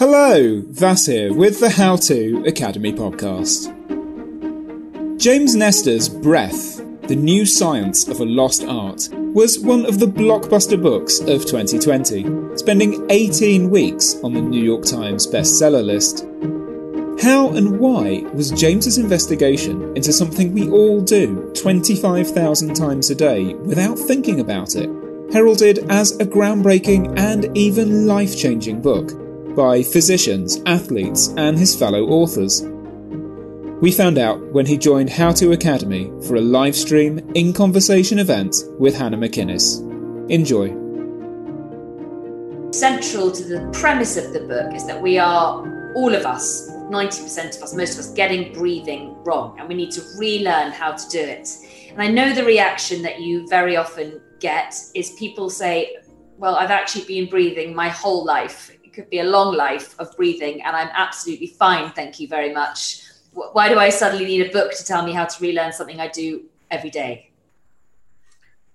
Hello, Vas here with the How To Academy podcast. James Nestor's Breath, the New Science of a Lost Art, was one of the blockbuster books of 2020, spending 18 weeks on the New York Times bestseller list. How and why was James's investigation into something we all do 25,000 times a day without thinking about it, heralded as a groundbreaking and even life changing book by physicians, athletes, and his fellow authors. We found out when he joined How To Academy for a live stream in conversation event with Hannah MacInnes. Enjoy. Central to the premise of the book is that we are, all of us, 90% of us, most of us, getting breathing wrong, and we need to relearn how to do it. And I know the reaction that you very often get is people say, Well, I've actually been breathing my whole life it could be a long life of breathing, and I'm absolutely fine. Thank you very much. Why do I suddenly need a book to tell me how to relearn something I do every day?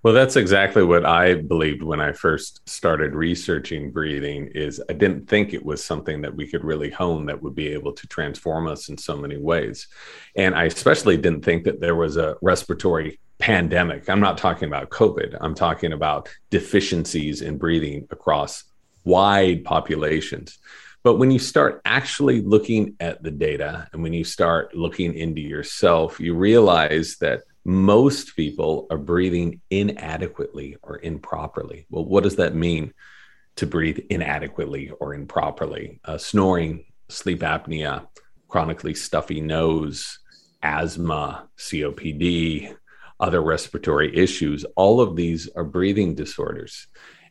Well, that's exactly what I believed when I first started researching breathing is I didn't think it was something that we could really hone that would be able to transform us in so many ways. And I especially didn't think that there was a respiratory pandemic. I'm not talking about COVID. I'm talking about deficiencies in breathing across wide populations. But when you start actually looking at the data and when you start looking into yourself, you realize that most people are breathing inadequately or improperly. Well, what does that mean to breathe inadequately or improperly? Uh, snoring, sleep apnea, chronically stuffy nose, asthma, COPD, other respiratory issues, all of these are breathing disorders.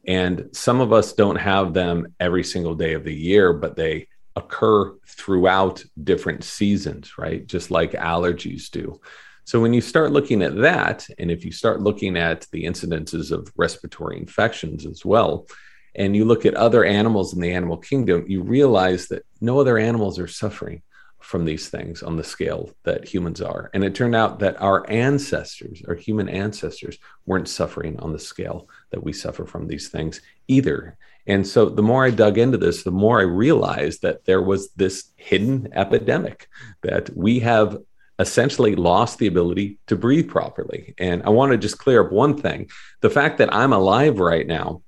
And some of us don't have them every single day of the year, but they occur throughout different seasons, right? Just like allergies do. So when you start looking at that, and if you start looking at the incidences of respiratory infections as well, and you look at other animals in the animal kingdom, you realize that no other animals are suffering from these things on the scale that humans are. And it turned out that our ancestors, our human ancestors, weren't suffering on the scale that we suffer from these things either. And so the more I dug into this, the more I realized that there was this hidden epidemic that we have essentially lost the ability to breathe properly. And I want to just clear up one thing the fact that I'm alive right now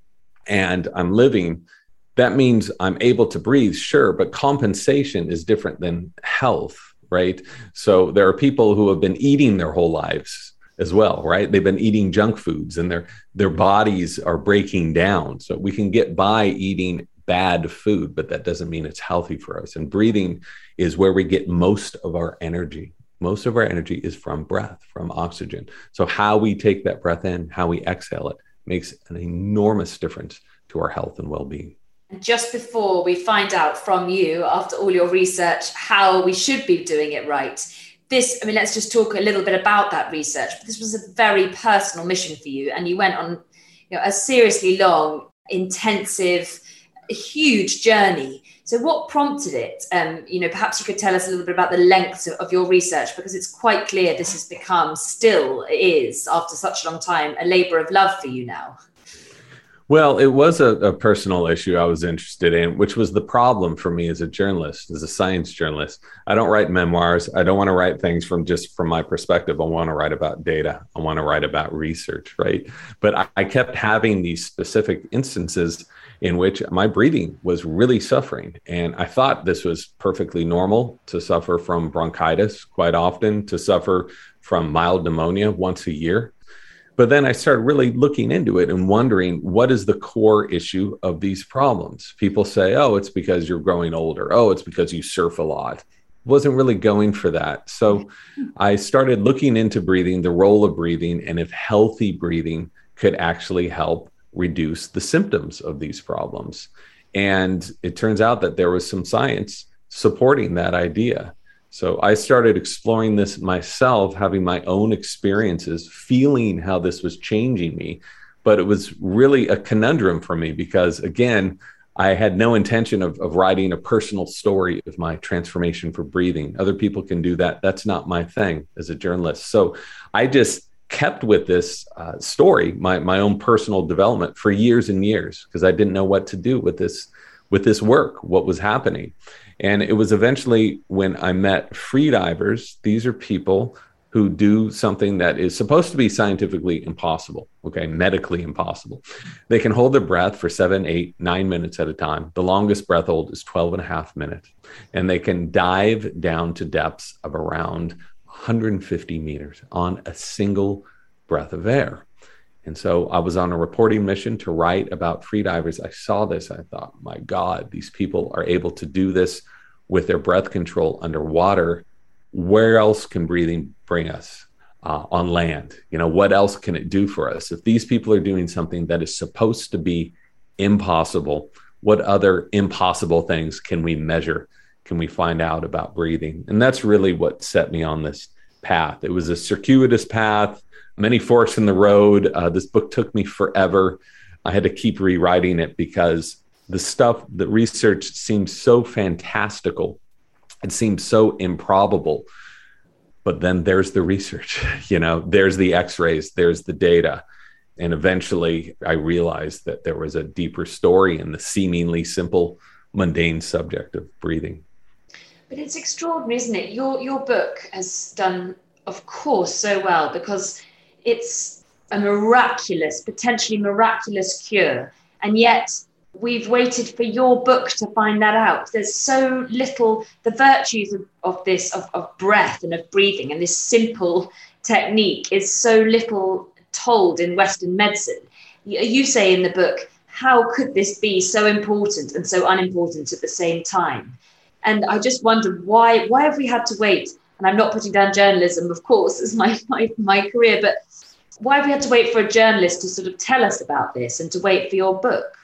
and I'm living that means I'm able to breathe, sure, but compensation is different than health, right? So there are people who have been eating their whole lives as well, right? They've been eating junk foods and their their bodies are breaking down. So we can get by eating bad food, but that doesn't mean it's healthy for us. And breathing is where we get most of our energy. Most of our energy is from breath, from oxygen. So how we take that breath in, how we exhale it makes an enormous difference to our health and well-being just before we find out from you, after all your research, how we should be doing it right, this, I mean, let's just talk a little bit about that research. This was a very personal mission for you, and you went on you know, a seriously long, intensive, huge journey. So, what prompted it? Um, you know, perhaps you could tell us a little bit about the length of, of your research, because it's quite clear this has become, still is, after such a long time, a labour of love for you now. Well, it was a, a, personal issue I was interested in, which was the problem for me as a journalist, as a science journalist. I don't write memoirs. I don't want to write things from just from my perspective. I want to write about data. I want to write about research, right? But I, I kept having these specific instances in which my breathing was really suffering. And I thought this was perfectly normal to suffer from bronchitis quite often, to suffer from mild pneumonia once a year but then I started really looking into it and wondering what is the core issue of these problems. People say, oh, it's because you're growing older. Oh, it's because you surf a lot. Wasn't really going for that. So I started looking into breathing, the role of breathing, and if healthy breathing could actually help reduce the symptoms of these problems. And it turns out that there was some science supporting that idea. So I started exploring this myself, having my own experiences, feeling how this was changing me. But it was really a conundrum for me because, again, I had no intention of, of writing a personal story of my transformation for breathing. Other people can do that. That's not my thing as a journalist. So I just kept with this uh, story, my, my own personal development for years and years because I didn't know what to do with this with this work, what was happening. And it was eventually when I met freedivers. These are people who do something that is supposed to be scientifically impossible, okay, medically impossible. They can hold their breath for seven, eight, nine minutes at a time. The longest breath hold is 12 and a half minutes. And they can dive down to depths of around 150 meters on a single breath of air. And so I was on a reporting mission to write about freedivers. I saw this. I thought, my God, these people are able to do this with their breath control underwater. Where else can breathing bring us uh, on land? You know, what else can it do for us? If these people are doing something that is supposed to be impossible, what other impossible things can we measure? Can we find out about breathing? And that's really what set me on this path. It was a circuitous path many forks in the road. Uh, this book took me forever. I had to keep rewriting it because the stuff, the research seemed so fantastical. It seemed so improbable. But then there's the research, you know, there's the x rays, there's the data. And eventually I realized that there was a deeper story in the seemingly simple, mundane subject of breathing. But it's extraordinary, isn't it? Your, your book has done, of course, so well because it's a miraculous, potentially miraculous cure. And yet we've waited for your book to find that out. There's so little, the virtues of, of this, of, of breath and of breathing, and this simple technique is so little told in Western medicine. You say in the book, how could this be so important and so unimportant at the same time? And I just wonder why why have we had to wait? And I'm not putting down journalism, of course, as my, my, my career, but why have we had to wait for a journalist to sort of tell us about this and to wait for your book?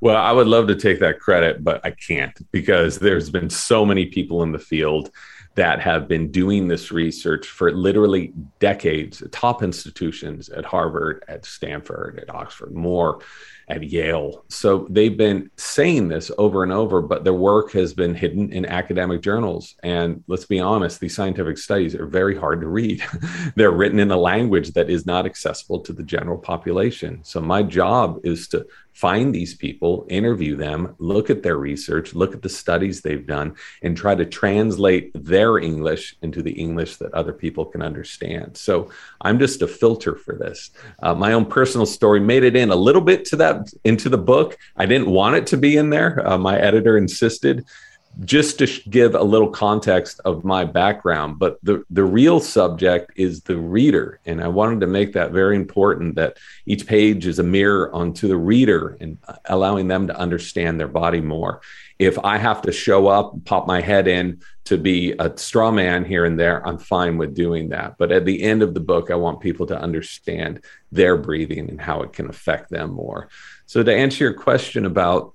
Well, I would love to take that credit, but I can't because there's been so many people in the field that have been doing this research for literally decades, top institutions at Harvard, at Stanford, at Oxford, more at Yale. So they've been saying this over and over, but their work has been hidden in academic journals. And let's be honest, these scientific studies are very hard to read. They're written in a language that is not accessible to the general population. So my job is to find these people, interview them, look at their research, look at the studies they've done, and try to translate their English into the English that other people can understand. So I'm just a filter for this. Uh, my own personal story made it in a little bit to that into the book. I didn't want it to be in there. Uh, my editor insisted just to give a little context of my background but the the real subject is the reader. And i wanted to make that very important that each page is a mirror onto the reader and uh, allowing them to understand their body more. If i have to show up pop my head in to be a straw man here and there i'm fine with doing that. But at the end of the book i want people to understand their breathing and how it can affect them more. So to answer your question about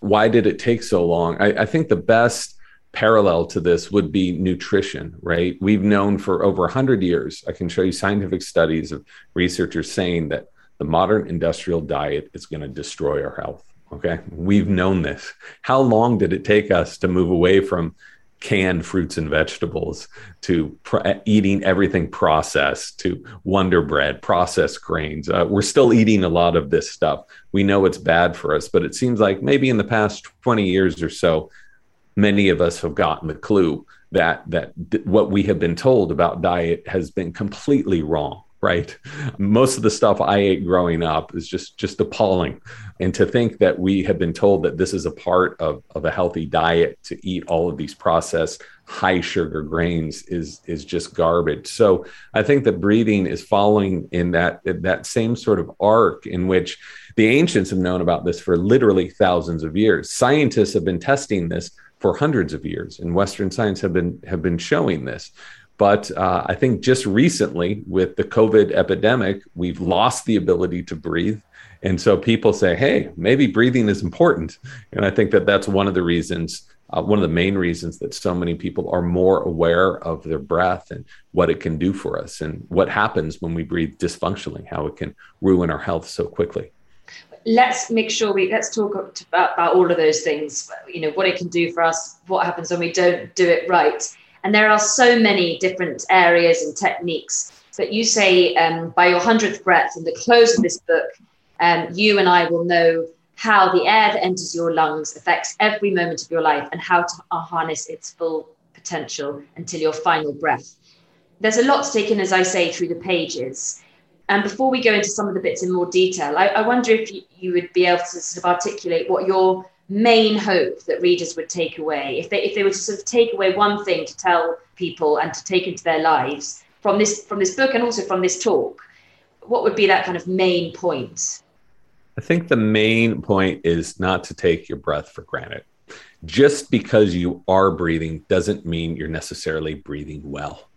why did it take so long? I, I think the best parallel to this would be nutrition, right? We've known for over 100 years, I can show you scientific studies of researchers saying that the modern industrial diet is going to destroy our health. Okay. We've known this. How long did it take us to move away from canned fruits and vegetables to pr- eating everything processed to wonder bread processed grains. Uh, we're still eating a lot of this stuff. We know it's bad for us but it seems like maybe in the past 20 years or so many of us have gotten the clue that that what we have been told about diet has been completely wrong right. Most of the stuff i ate growing up is just just appalling. And to think that we have been told that this is a part of, of a healthy diet to eat all of these processed high sugar grains is is just garbage. So i think that breathing is following in that that same sort of arc in which the ancients have known about this for literally thousands of years. Scientists have been testing this for hundreds of years and western science have been have been showing this but uh, I think just recently with the COVID epidemic, we've lost the ability to breathe. And so people say, hey, maybe breathing is important. And I think that that's one of the reasons, uh, one of the main reasons that so many people are more aware of their breath and what it can do for us and what happens when we breathe dysfunctionally, how it can ruin our health so quickly. Let's make sure we let's talk about, about all of those things. You know what it can do for us, what happens when we don't do it right and there are so many different areas and techniques. But you say um, by your hundredth breath, in the close of this book, um, you and I will know how the air that enters your lungs affects every moment of your life and how to harness its full potential until your final breath. There's a lot to take in, as I say, through the pages. And before we go into some of the bits in more detail, I, I wonder if you, you, would be able to sort of articulate what your main hope that readers would take away, if they if they were to sort of take away one thing to tell people and to take into their lives from this from this book and also from this talk, what would be that kind of main point? I think the main point is not to take your breath for granted. Just because you are breathing doesn't mean you're necessarily breathing well.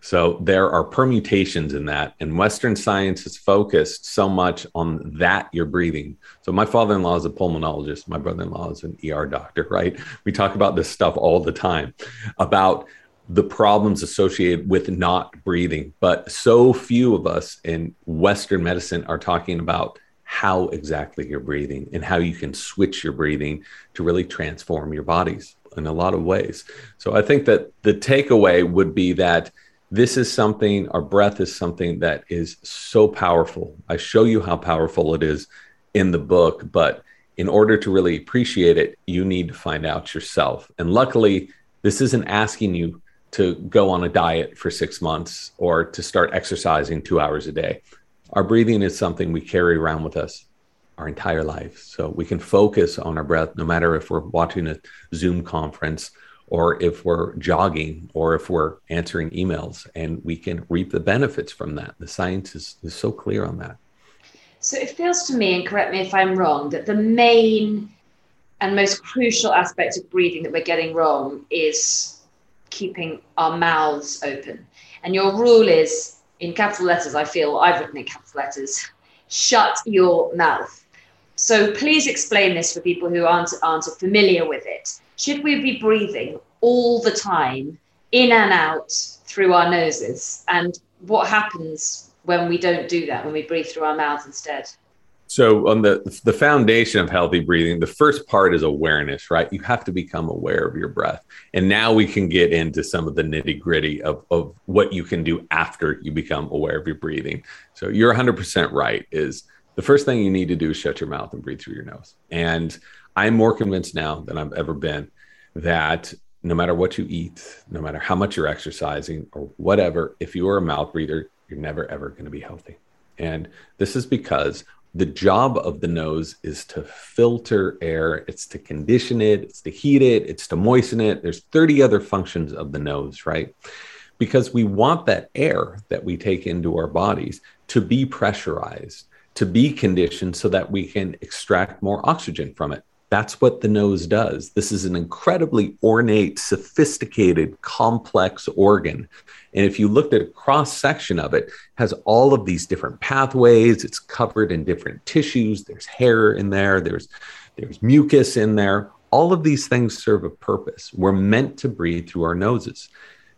So there are permutations in that. And Western science is focused so much on that you're breathing. So my father in law is a pulmonologist. My brother in law is an ER doctor, right? We talk about this stuff all the time about the problems associated with not breathing. But so few of us in Western medicine are talking about how exactly you're breathing and how you can switch your breathing to really transform your bodies in a lot of ways. So I think that the takeaway would be that this is something, our breath is something that is so powerful. I show you how powerful it is in the book, but in order to really appreciate it, you need to find out yourself. And luckily, this isn't asking you to go on a diet for six months or to start exercising two hours a day. Our breathing is something we carry around with us our entire life. So we can focus on our breath no matter if we're watching a Zoom conference or if we're jogging or if we're answering emails and we can reap the benefits from that. The science is, is so clear on that. So it feels to me, and correct me if I'm wrong, that the main and most crucial aspect of breathing that we're getting wrong is keeping our mouths open. And your rule is in capital letters, I feel I've written in capital letters, shut your mouth. So please explain this for people who aren't, aren't familiar with it. Should we be breathing all the time, in and out through our noses? And what happens when we don't do that, when we breathe through our mouths instead? So on the the foundation of healthy breathing, the first part is awareness, right? You have to become aware of your breath. And now we can get into some of the nitty-gritty of, of what you can do after you become aware of your breathing. So you're 100% right is the first thing you need to do is shut your mouth and breathe through your nose. And I'm more convinced now than I've ever been that no matter what you eat, no matter how much you're exercising or whatever, if you are a mouth breather, you're never ever going to be healthy. And this is because the job of the nose is to filter air, it's to condition it, it's to heat it, it's to moisten it. There's 30 other functions of the nose, right? Because we want that air that we take into our bodies to be pressurized, to be conditioned so that we can extract more oxygen from it. That's what the nose does. This is an incredibly ornate, sophisticated, complex organ. And if you looked at a cross section of it, it, has all of these different pathways. It's covered in different tissues. There's hair in there. There's there's mucus in there. All of these things serve a purpose. We're meant to breathe through our noses.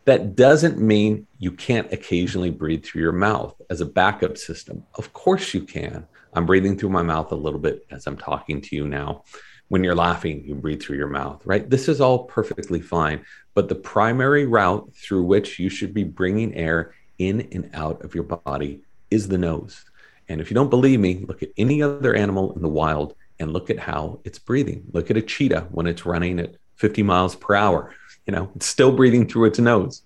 That doesn't mean you can't occasionally breathe through your mouth as a backup system. Of course you can. I'm breathing through my mouth a little bit as I'm talking to you now when you're laughing, you breathe through your mouth, right? This is all perfectly fine. But the primary route through which you should be bringing air in and out of your body is the nose. And if you don't believe me, look at any other animal in the wild and look at how it's breathing. Look at a cheetah when it's running at 50 miles per hour. You know, it's still breathing through its nose.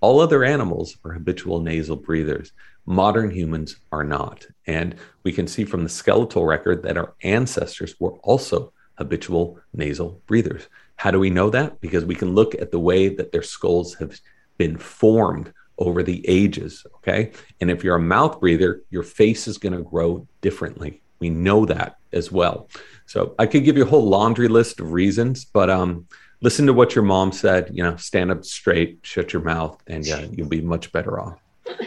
All other animals are habitual nasal breathers. Modern humans are not. And we can see from the skeletal record that our ancestors were also habitual nasal breathers. How do we know that? Because we can look at the way that their skulls have been formed over the ages. Okay. And if you're a mouth breather, your face is going to grow differently. We know that as well. So I could give you a whole laundry list of reasons, but um, listen to what your mom said. You know, stand up straight, shut your mouth, and uh, you'll be much better off.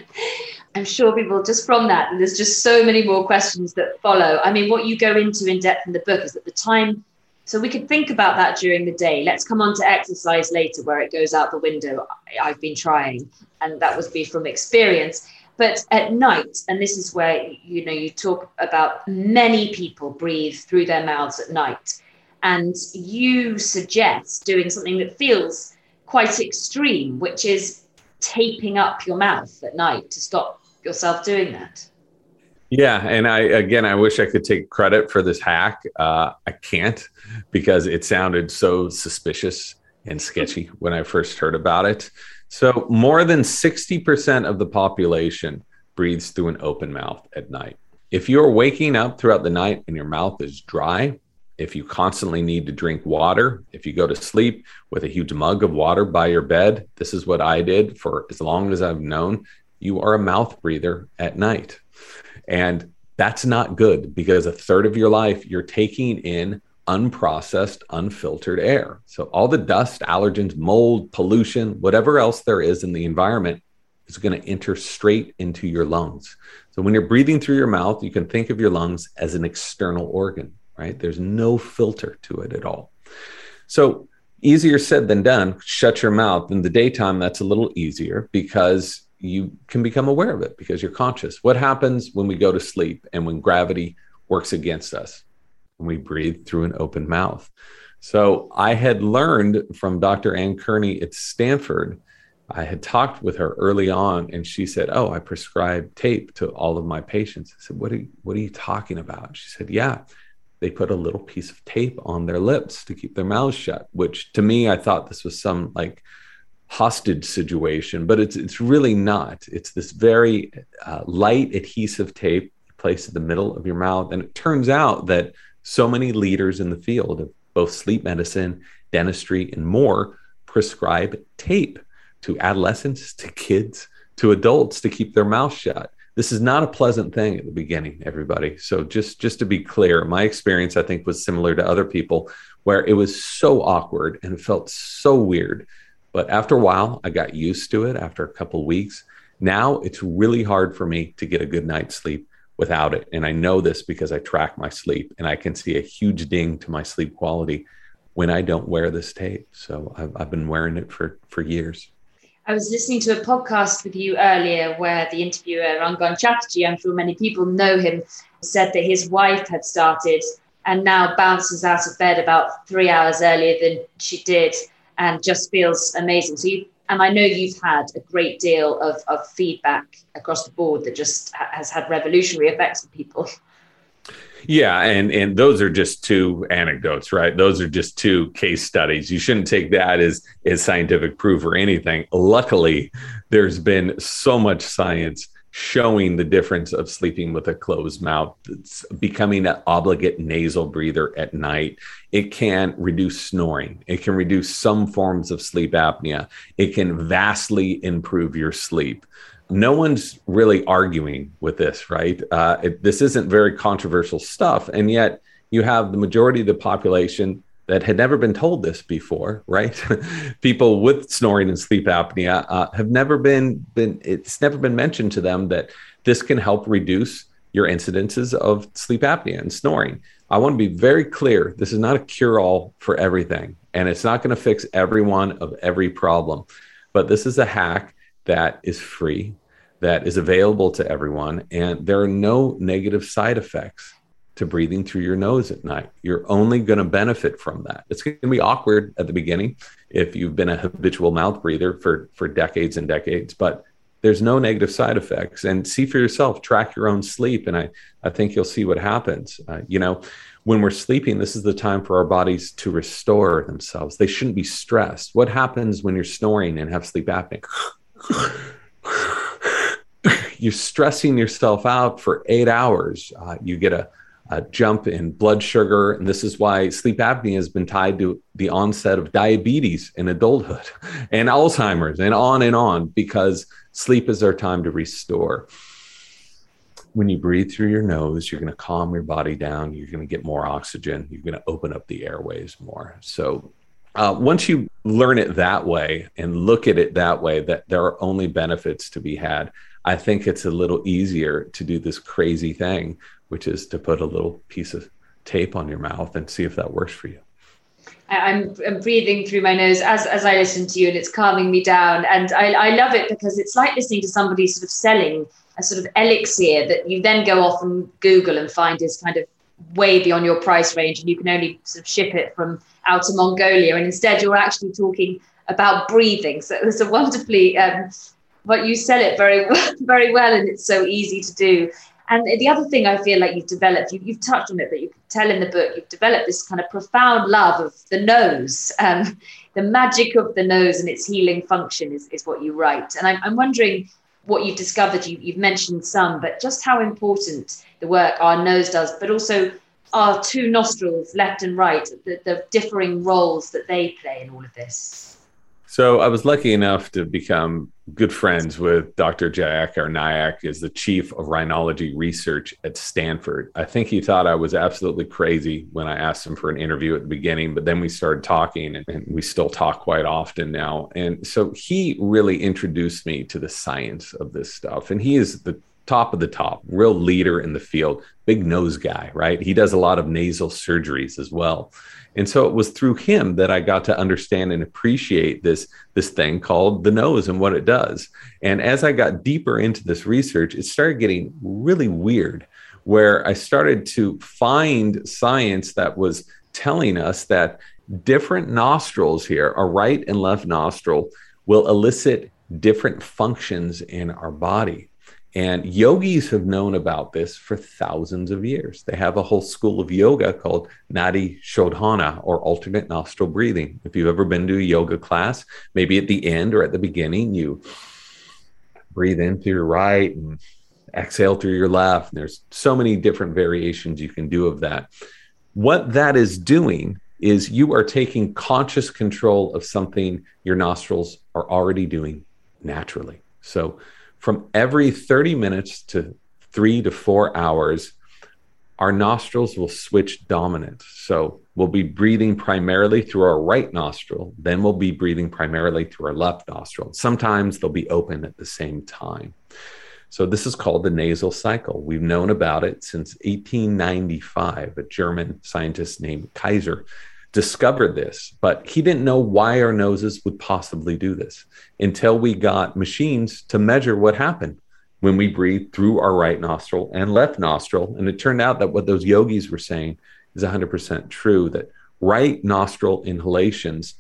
I'm sure people just from that, and there's just so many more questions that follow. I mean, what you go into in depth in the book is at the time. So we could think about that during the day. Let's come on to exercise later, where it goes out the window. I've been trying, and that would be from experience. But at night, and this is where you know you talk about many people breathe through their mouths at night, and you suggest doing something that feels quite extreme, which is taping up your mouth at night to stop yourself doing that? Yeah, and I again, I wish I could take credit for this hack. Uh, I can't because it sounded so suspicious and sketchy when I first heard about it. So, more than sixty percent of the population breathes through an open mouth at night. If you're waking up throughout the night and your mouth is dry, if you constantly need to drink water, if you go to sleep with a huge mug of water by your bed, this is what I did for as long as I've known, you are a mouth breather at night. And that's not good because a third of your life you're taking in unprocessed, unfiltered air. So all the dust, allergens, mold, pollution, whatever else there is in the environment is going to enter straight into your lungs. So when you're breathing through your mouth, you can think of your lungs as an external organ, right? There's no filter to it at all. So easier said than done, shut your mouth. In the daytime, that's a little easier because you can become aware of it because you're conscious. What happens when we go to sleep and when gravity works against us? When we breathe through an open mouth. So I had learned from Dr. Ann Kearney at Stanford. I had talked with her early on, and she said, "Oh, I prescribe tape to all of my patients." I said, "What are you, What are you talking about?" She said, "Yeah, they put a little piece of tape on their lips to keep their mouths shut." Which to me, I thought this was some like hostage situation, but it's it's really not. It's this very uh, light adhesive tape placed in the middle of your mouth, and it turns out that so many leaders in the field of both sleep medicine, dentistry, and more prescribe tape to adolescents, to kids, to adults to keep their mouth shut. This is not a pleasant thing at the beginning, everybody. So just just to be clear, my experience I think was similar to other people where it was so awkward and it felt so weird but after a while, I got used to it after a couple weeks. Now it's really hard for me to get a good night's sleep without it. And I know this because I track my sleep and I can see a huge ding to my sleep quality when I don't wear this tape. So I've, I've been wearing it for, for years. I was listening to a podcast with you earlier where the interviewer, Rangan Chatterjee, I'm sure many people know him, said that his wife had started and now bounces out of bed about three hours earlier than she did and just feels amazing. So you, and I know you've had a great deal of, of feedback across the board that just has had revolutionary effects on people. Yeah, and and those are just two anecdotes, right? Those are just two case studies. You shouldn't take that as as scientific proof or anything. Luckily, there's been so much science showing the difference of sleeping with a closed mouth, it's becoming an obligate nasal breather at night. It can reduce snoring. It can reduce some forms of sleep apnea. It can vastly improve your sleep. No one's really arguing with this, right? Uh, it, this isn't very controversial stuff. And yet, you have the majority of the population that had never been told this before, right? People with snoring and sleep apnea uh, have never been been it's never been mentioned to them that this can help reduce your incidences of sleep apnea and snoring. I want to be very clear. This is not a cure all for everything, and it's not going to fix every one of every problem. But this is a hack that is free, that is available to everyone, and there are no negative side effects to breathing through your nose at night. You're only going to benefit from that. It's going to be awkward at the beginning if you've been a habitual mouth breather for for decades and decades, but there's no negative side effects. And see for yourself, track your own sleep, and I I think you'll see what happens. Uh, you know, when we're sleeping, this is the time for our bodies to restore themselves. They shouldn't be stressed. What happens when you're snoring and have sleep apnea? you're stressing yourself out for eight hours. Uh, you get a a jump in blood sugar. And this is why sleep apnea has been tied to the onset of diabetes in adulthood and Alzheimer's and on and on because sleep is our time to restore. When you breathe through your nose, you're going to calm your body down. You're going to get more oxygen. You're going to open up the airways more. So, uh, once you learn it that way and look at it that way, that there are only benefits to be had, I think it's a little easier to do this crazy thing which is to put a little piece of tape on your mouth and see if that works for you. I'm, I'm breathing through my nose as, as I listen to you, and it's calming me down. And I, I love it because it's like listening to somebody sort of selling a sort of elixir that you then go off and Google and find is kind of way beyond your price range, and you can only sort of ship it from out to Mongolia. And instead, you're actually talking about breathing. So it's a wonderfully, um, but you sell it very, very well, and it's so easy to do. And the other thing I feel like you've developed, you, have touched on it, but you can tell in the book, you've developed this kind of profound love of the nose. Um, the magic of the nose and its healing function is, is what you write. And I'm, I'm wondering what you've discovered. You, you've mentioned some, but just how important the work our nose does, but also our two nostrils, left and right, the, the differing roles that they play in all of this. So I was lucky enough to become good friends with Dr. Jayakar Nayak is the chief of rhinology research at Stanford. I think he thought I was absolutely crazy when I asked him for an interview at the beginning, but then we started talking and, and we still talk quite often now. And so he really introduced me to the science of this stuff. And he is the top of the top, real leader in the field, big nose guy, right? He does a lot of nasal surgeries as well. And so it was through him that I got to understand and appreciate this, this thing called the nose and what it does. And as I got deeper into this research, it started getting really weird, where I started to find science that was telling us that different nostrils here, a right and left nostril, will elicit different functions in our body. And yogis have known about this for thousands of years. They have a whole school of yoga called Nadi Shodhana or alternate nostril breathing. If you've ever been to a yoga class, maybe at the end or at the beginning, you breathe in through your right and exhale through your left. And there's so many different variations you can do of that. What that is doing is you are taking conscious control of something your nostrils are already doing naturally. So, from every 30 minutes to three to four hours, our nostrils will switch dominant. So we'll be breathing primarily through our right nostril, then we'll be breathing primarily through our left nostril. Sometimes they'll be open at the same time. So this is called the nasal cycle. We've known about it since 1895. A German scientist named Kayser discovered this, but he didn't know why our noses would possibly do this until we got machines to measure what happened when we breathe through our right nostril and left nostril. And it turned out that what those yogis were saying is 100% true that right nostril inhalations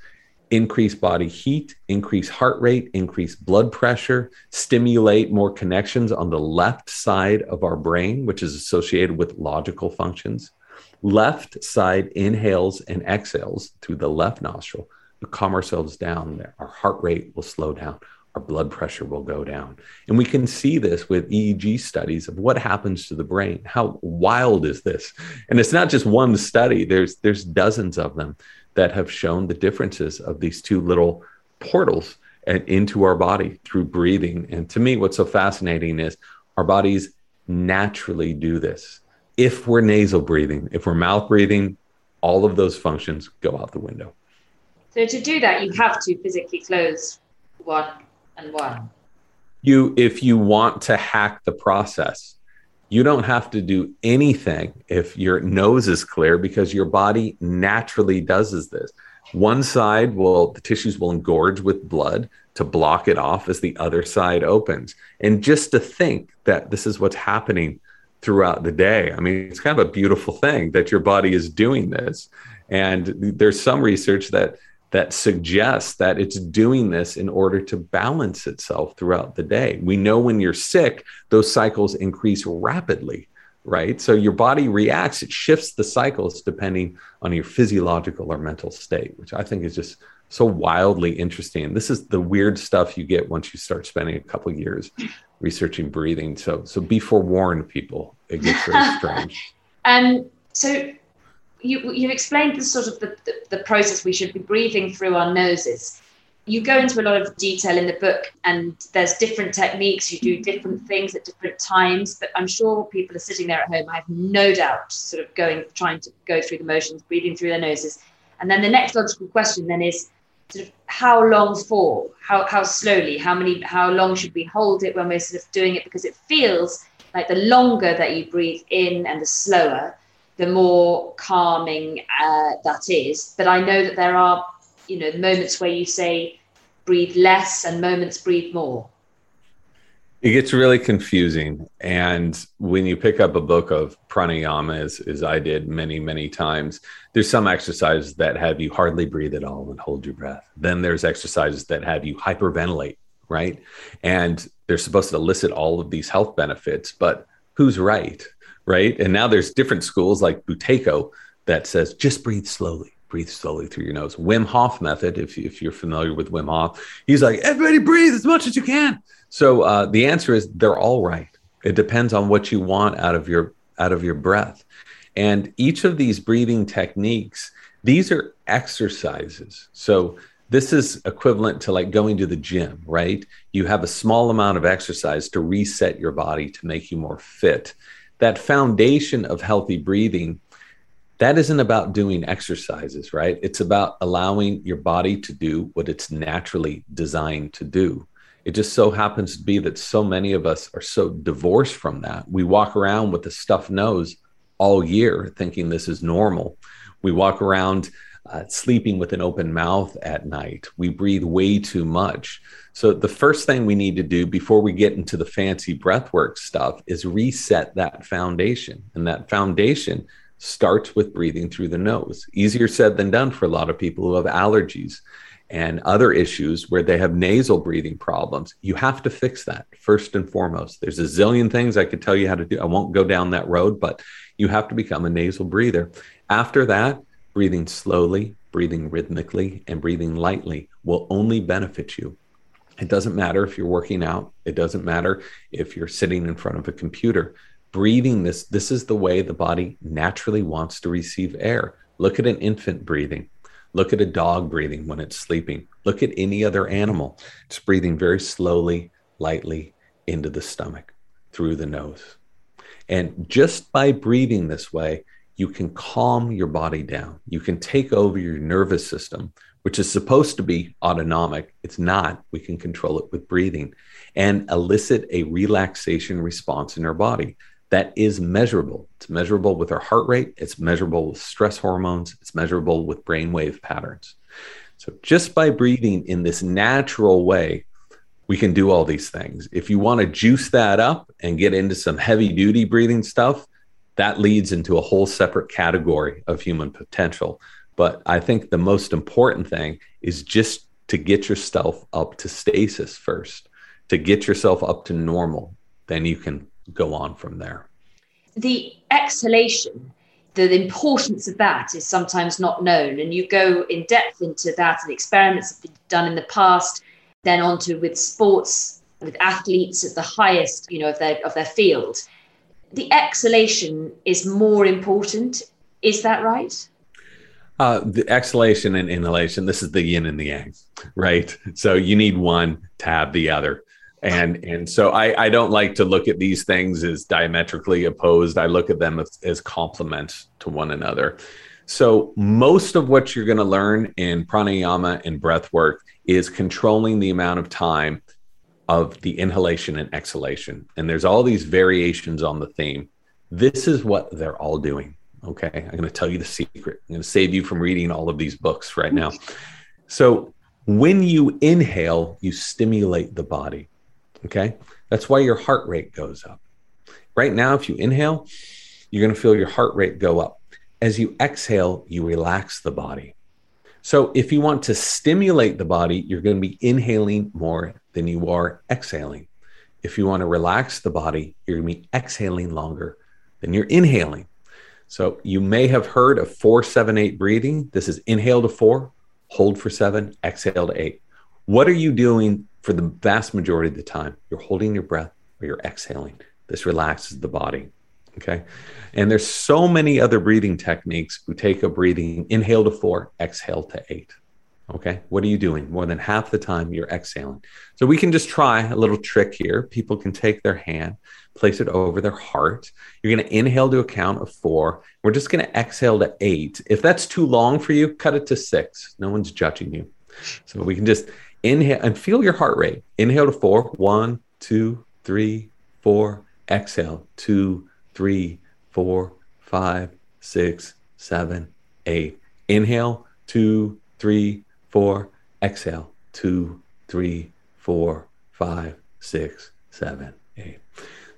increase body heat, increase heart rate, increase blood pressure, stimulate more connections on the left side of our brain, which is associated with logical functions left side inhales and exhales through the left nostril to calm ourselves down. Our heart rate will slow down. Our blood pressure will go down. And we can see this with EEG studies of what happens to the brain. How wild is this? And it's not just one study, there's, there's dozens of them that have shown the differences of these two little portals into our body through breathing. And to me, what's so fascinating is our bodies naturally do this if we're nasal breathing, if we're mouth breathing, all of those functions go out the window. So to do that, you have to physically close one and one. You, if you want to hack the process, you don't have to do anything if your nose is clear because your body naturally does this. One side will, the tissues will engorge with blood to block it off as the other side opens. And just to think that this is what's happening throughout the day. I mean, it's kind of a beautiful thing that your body is doing this. And there's some research that that suggests that it's doing this in order to balance itself throughout the day. We know when you're sick, those cycles increase rapidly, right? So your body reacts, it shifts the cycles depending on your physiological or mental state, which I think is just so wildly interesting. This is the weird stuff you get once you start spending a couple years researching breathing. So so be forewarned, people. It gets very strange. And so you you explained the sort of the, the, the process we should be breathing through our noses. You go into a lot of detail in the book, and there's different techniques. You do mm-hmm. different things at different times. But I'm sure people are sitting there at home. I have no doubt, sort of going, trying to go through the motions, breathing through their noses. And then the next logical question then is, sort of how long for? How, how slowly? How many how long should we hold it when we're sort of doing it? Because it feels like the longer that you breathe in and the slower the more calming uh, that is. But i know that there are you know moments where you say breathe less and moments breathe more it gets really confusing. And when you pick up a book of pranayama, as, as I did many, many times, there's some exercises that have you hardly breathe at all and hold your breath. Then there's exercises that have you hyperventilate, right? And they're supposed to elicit all of these health benefits. But who's right, right? And now there's different schools like Buteyko that says just breathe slowly, breathe slowly through your nose. Wim Hof method, if, if you're familiar with Wim Hof, he's like, everybody breathe as much as you can. So uh, the answer is they're all right. It depends on what you want out of your out of your breath. And each of these breathing techniques, these are exercises. So this is equivalent to like going to the gym, right? You have a small amount of exercise to reset your body to make you more fit. That foundation of healthy breathing, that isn't about doing exercises, right? It's about allowing your body to do what it's naturally designed to do. It just so happens to be that so many of us are so divorced from that. We walk around with a stuffed nose all year thinking this is normal. We walk around uh, sleeping with an open mouth at night. We breathe way too much. So, the first thing we need to do before we get into the fancy breathwork stuff is reset that foundation. And that foundation starts with breathing through the nose. Easier said than done for a lot of people who have allergies and other issues where they have nasal breathing problems. You have to fix that first and foremost. There's a zillion things I could tell you how to do. I won't go down that road, but you have to become a nasal breather. After that, breathing slowly, breathing rhythmically, and breathing lightly will only benefit you. It doesn't matter if you're working out, it doesn't matter if you're sitting in front of a computer. Breathing this, this is the way the body naturally wants to receive air. Look at an infant breathing. Look at a dog breathing when it's sleeping. Look at any other animal. It's breathing very slowly, lightly into the stomach through the nose. And just by breathing this way, you can calm your body down. You can take over your nervous system, which is supposed to be autonomic. It's not. We can control it with breathing and elicit a relaxation response in our body that is measurable. It's measurable with our heart rate, it's measurable with stress hormones, it's measurable with brainwave patterns. So, just by breathing in this natural way, we can do all these things. If you want to juice that up and get into some heavy duty breathing stuff, that leads into a whole separate category of human potential. But I think the most important thing is just to get yourself up to stasis first, to get yourself up to normal. Then you can go on from there. The exhalation, the, the importance of that is sometimes not known. And you go in depth into that, and experiments have been done in the past, then onto with sports, with athletes at the highest, you know, of their of their field the exhalation is more important. Is that right? Uh, the exhalation and inhalation, this is the yin and the yang, right? So you need one to have the other. And and so I, I don't like to look at these things as diametrically opposed. I look at them as, as complements to one another. So most of what you're going to learn in pranayama and breath work is controlling the amount of time of the inhalation and exhalation. And there's all these variations on the theme. This is what they're all doing. Okay. I'm going to tell you the secret. I'm going to save you from reading all of these books right now. So, when you inhale, you stimulate the body. Okay. That's why your heart rate goes up. Right now, if you inhale, you're going to feel your heart rate go up. As you exhale, you relax the body. So, if you want to stimulate the body, you're going to be inhaling more than you are exhaling. If you want to relax the body, you're going to be exhaling longer than you're inhaling. So you may have heard of four, seven, eight breathing. This is inhale to four, hold for seven, exhale to eight. What are you doing for the vast majority of the time? You're holding your breath or you're exhaling. This relaxes the body. Okay. And there's so many other breathing techniques. We take a breathing, inhale to four, exhale to eight. Okay. What are you doing? More than half the time you're exhaling. So we can just try a little trick here. People can take their hand, place it over their heart. You're going to inhale to a count of four. We're just going to exhale to eight. If that's too long for you, cut it to six. No one's judging you. So we can just inhale and feel your heart rate. Inhale to four. One, two, three, four. Exhale. Two, three, four, five, six, seven, eight. Inhale. Two, three, four, exhale, two, three, four, five, six, seven, eight.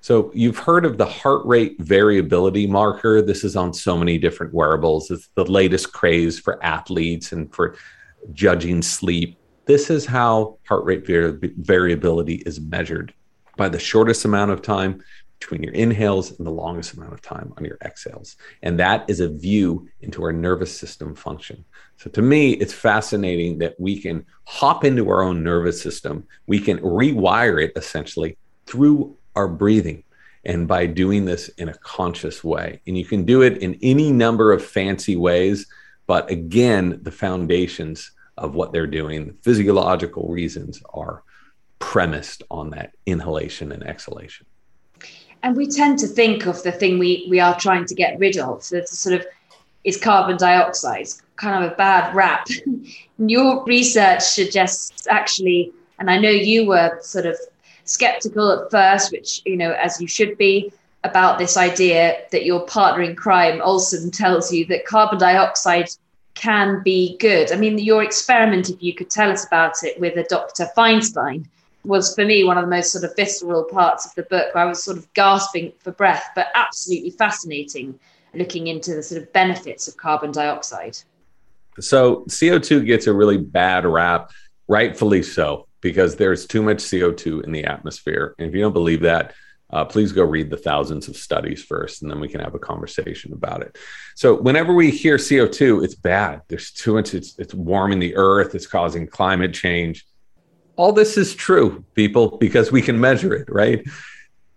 So you've heard of the heart rate variability marker. This is on so many different wearables. It's the latest craze for athletes and for judging sleep. This is how heart rate variability is measured by the shortest amount of time between your inhales and the longest amount of time on your exhales. And that is a view into our nervous system function. So to me, it's fascinating that we can hop into our own nervous system. We can rewire it essentially through our breathing and by doing this in a conscious way. And you can do it in any number of fancy ways. But again, the foundations of what they're doing, the physiological reasons are premised on that inhalation and exhalation. And we tend to think of the thing we, we are trying to get rid of. So sort of is carbon dioxide, it's kind of a bad rap. Your research suggests actually, and I know you were sort of skeptical at first, which, you know, as you should be, about this idea that your partner in crime, Olsson, tells you that carbon dioxide can be good. I mean, your experiment, if you could tell us about it with a Dr. Feinstein, was for me one of the most sort of visceral parts of the book where I was sort of gasping for breath, but absolutely fascinating looking into the sort of benefits of carbon dioxide. So, CO2 gets a really bad rap, rightfully so because there's too much CO2 in the atmosphere. And if you don't believe that, uh, please go read the thousands of studies first, and then we can have a conversation about it. So, whenever we hear CO2, it's bad. There's too much, it's, it's warming the earth, it's causing climate change. All this is true, people, because we can measure it, right?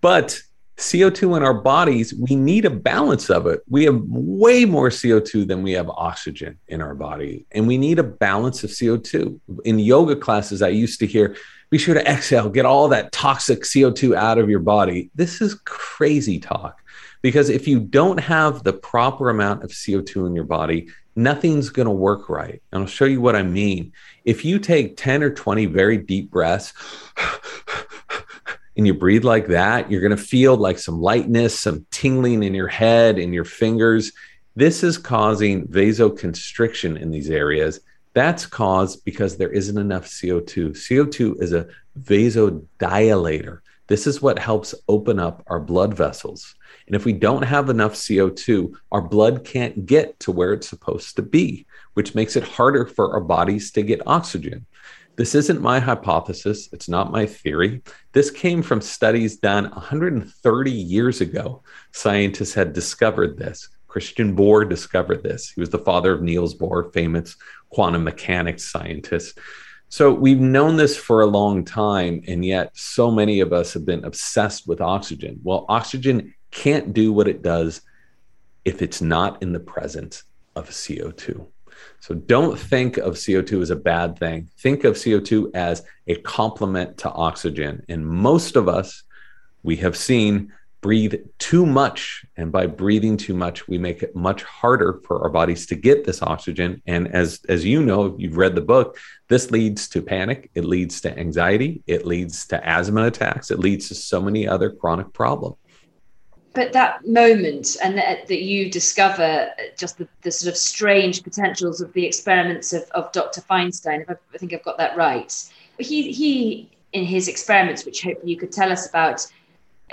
But CO2 in our bodies, we need a balance of it. We have way more CO2 than we have oxygen in our body, and we need a balance of CO2. In yoga classes, I used to hear, be sure to exhale, get all that toxic CO2 out of your body. This is crazy talk because if you don't have the proper amount of CO2 in your body, nothing's going to work right. And I'll show you what I mean. If you take 10 or 20 very deep breaths, and you breathe like that, you're going to feel like some lightness, some tingling in your head and your fingers. This is causing vasoconstriction in these areas. That's caused because there isn't enough CO2. CO2 is a vasodilator. This is what helps open up our blood vessels. And if we don't have enough CO2, our blood can't get to where it's supposed to be, which makes it harder for our bodies to get oxygen. This isn't my hypothesis. It's not my theory. This came from studies done 130 years ago. Scientists had discovered this. Christian Bohr discovered this. He was the father of Niels Bohr, famous quantum mechanics scientist. So we've known this for a long time, and yet so many of us have been obsessed with oxygen. Well, oxygen can't do what it does if it's not in the presence of CO2. So don't think of CO2 as a bad thing. Think of CO2 as a complement to oxygen. And most of us, we have seen, breathe too much. And by breathing too much, we make it much harder for our bodies to get this oxygen. And as, as you know, you've read the book, this leads to panic, it leads to anxiety, it leads to asthma attacks, it leads to so many other chronic problems but that moment and that, that you discover just the, the, sort of strange potentials of the experiments of, of Dr. Feinstein, if I, I think I've got that right, he, he, in his experiments, which hopefully you could tell us about,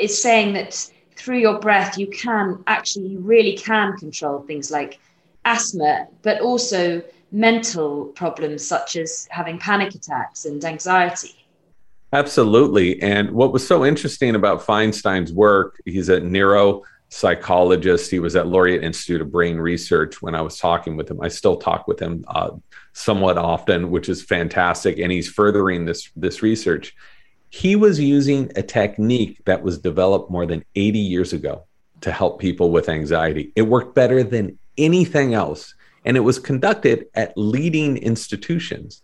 is saying that through your breath, you can actually, you really can control things like asthma, but also mental problems such as having panic attacks and anxiety. Absolutely. And what was so interesting about Feinstein's work, he's a neuropsychologist. He was at Laureate Institute of Brain Research when I was talking with him. I still talk with him uh, somewhat often, which is fantastic. And he's furthering this, this research. He was using a technique that was developed more than 80 years ago to help people with anxiety. It worked better than anything else. And it was conducted at leading institutions.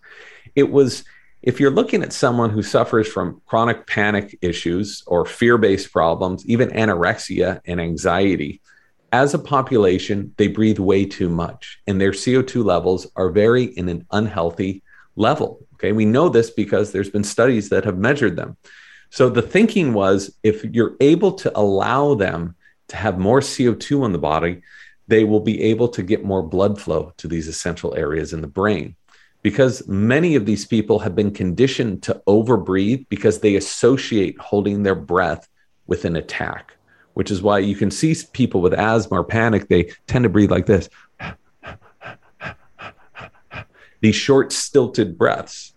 It was if you're looking at someone who suffers from chronic panic issues or fear based problems, even anorexia and anxiety, as a population, they breathe way too much and their CO2 levels are very in an unhealthy level. Okay. We know this because there's been studies that have measured them. So the thinking was if you're able to allow them to have more CO2 in the body, they will be able to get more blood flow to these essential areas in the brain because many of these people have been conditioned to overbreathe because they associate holding their breath with an attack, which is why you can see people with asthma or panic, they tend to breathe like this. These short, stilted breaths.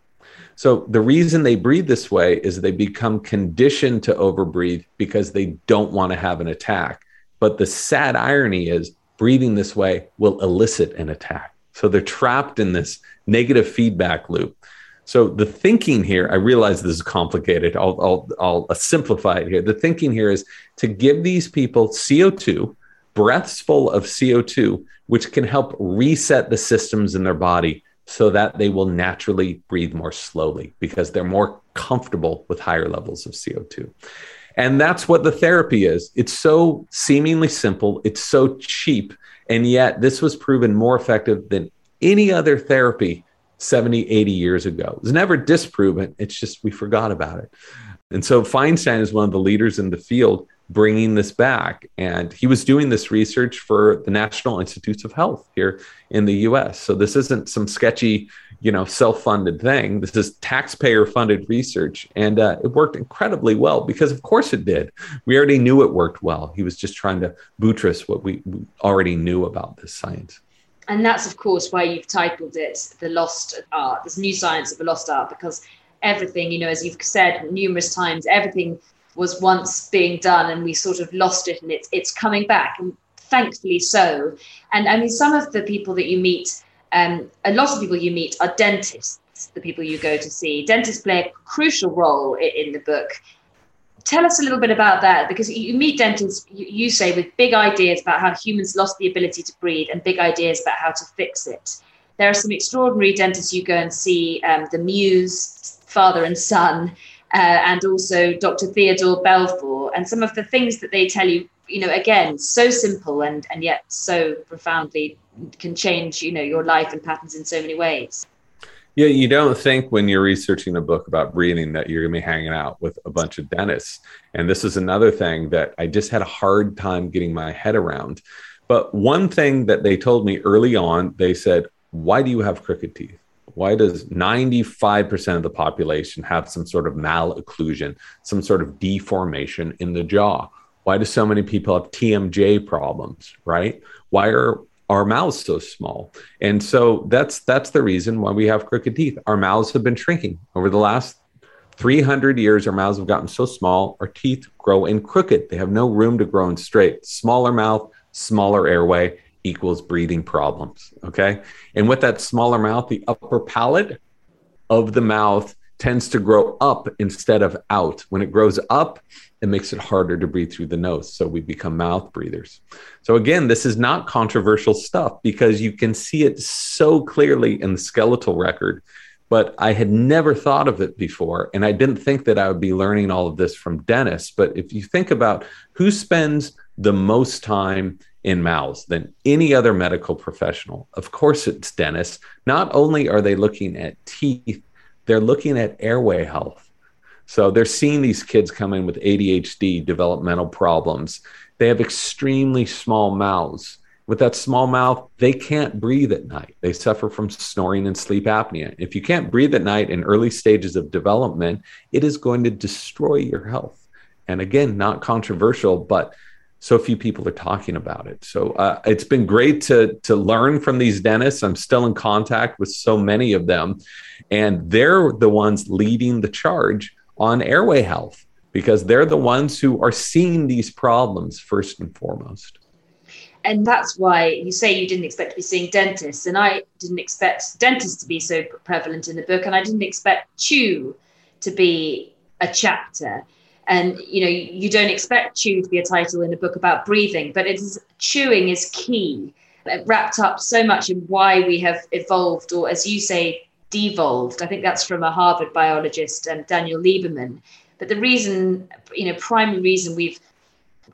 So the reason they breathe this way is they become conditioned to overbreathe because they don't want to have an attack. But the sad irony is breathing this way will elicit an attack. So they're trapped in this negative feedback loop. So the thinking here, I realize this is complicated. I'll, I'll, I'll simplify it here. The thinking here is to give these people CO2, breaths full of CO2, which can help reset the systems in their body so that they will naturally breathe more slowly because they're more comfortable with higher levels of CO2. And that's what the therapy is. It's so seemingly simple, it's so cheap, and yet this was proven more effective than any other therapy 70, 80 years ago. It was never disproven, it's just we forgot about it. And so Feinstein is one of the leaders in the field bringing this back. And he was doing this research for the National Institutes of Health here in the US. So this isn't some sketchy, you know, self funded thing. This is taxpayer funded research. And uh, it worked incredibly well because, of course, it did. We already knew it worked well. He was just trying to buttress what we already knew about this science. And that's, of course, why you've titled it The Lost Art, this new science of the lost art, because everything, you know, as you've said numerous times, everything was once being done and we sort of lost it and it's it's coming back and thankfully so. And i mean some of the people that you meet um, a lot of people you meet are dentists the people you go to see. Dentists play a crucial role in, in the book. Tell us a little bit about that because you meet dentists you, you say with big ideas about how humans lost the ability to breathe and big ideas about how to fix it. There are some extraordinary dentists you go and see um, the Mews father and son uh, and also Dr. Theodore Belfor, and some of the things that they tell you, you know, again, so simple and and yet so profoundly can change, you know, your life and patterns in so many ways. Yeah, you don't think when you're researching a book about breathing that you're going to be hanging out with a bunch of dentists. And this is another thing that I just had a hard time getting my head around. But one thing that they told me early on, they said, Why do you have crooked teeth? Why does 95% of the population have some sort of malocclusion, some sort of deformation in the jaw? Why do so many people have TMJ problems, right? Why are our mouths so small? And so that's that's the reason why we have crooked teeth. Our mouths have been shrinking over the last 300 years. Our mouths have gotten so small, our teeth grow in crooked. They have no room to grow in straight. Smaller mouth, smaller airway equals breathing problems. Okay. And with that smaller mouth, the upper palate of the mouth tends to grow up instead of out. When it grows up, it makes it harder to breathe through the nose. So we become mouth breathers. So, again, this is not controversial stuff because you can see it so clearly in the skeletal record. But I had never thought of it before. And I didn't think that I would be learning all of this from dentists. But if you think about who spends the most time in mouths than any other medical professional. Of course, it's dentists. Not only are they looking at teeth, they're looking at airway health. So they're seeing these kids come in with ADHD, developmental problems. They have extremely small mouths. With that small mouth, they can't breathe at night. They suffer from snoring and sleep apnea. If you can't breathe at night in early stages of development, it is going to destroy your health. And again, not controversial, but so few people are talking about it. So uh, it's been great to to learn from these dentists. I'm still in contact with so many of them, and they're the ones leading the charge on airway health because they're the ones who are seeing these problems first and foremost. And that's why you say you didn't expect to be seeing dentists, and I didn't expect dentists to be so prevalent in the book, and I didn't expect chew to be a chapter and you know you don't expect chew to be a title in a book about breathing but it is chewing is key. It wrapped up so much in why we have evolved or as you say devolved. I think that's from a harvard biologist and um, daniel lieberman. But the reason you know primary reason we've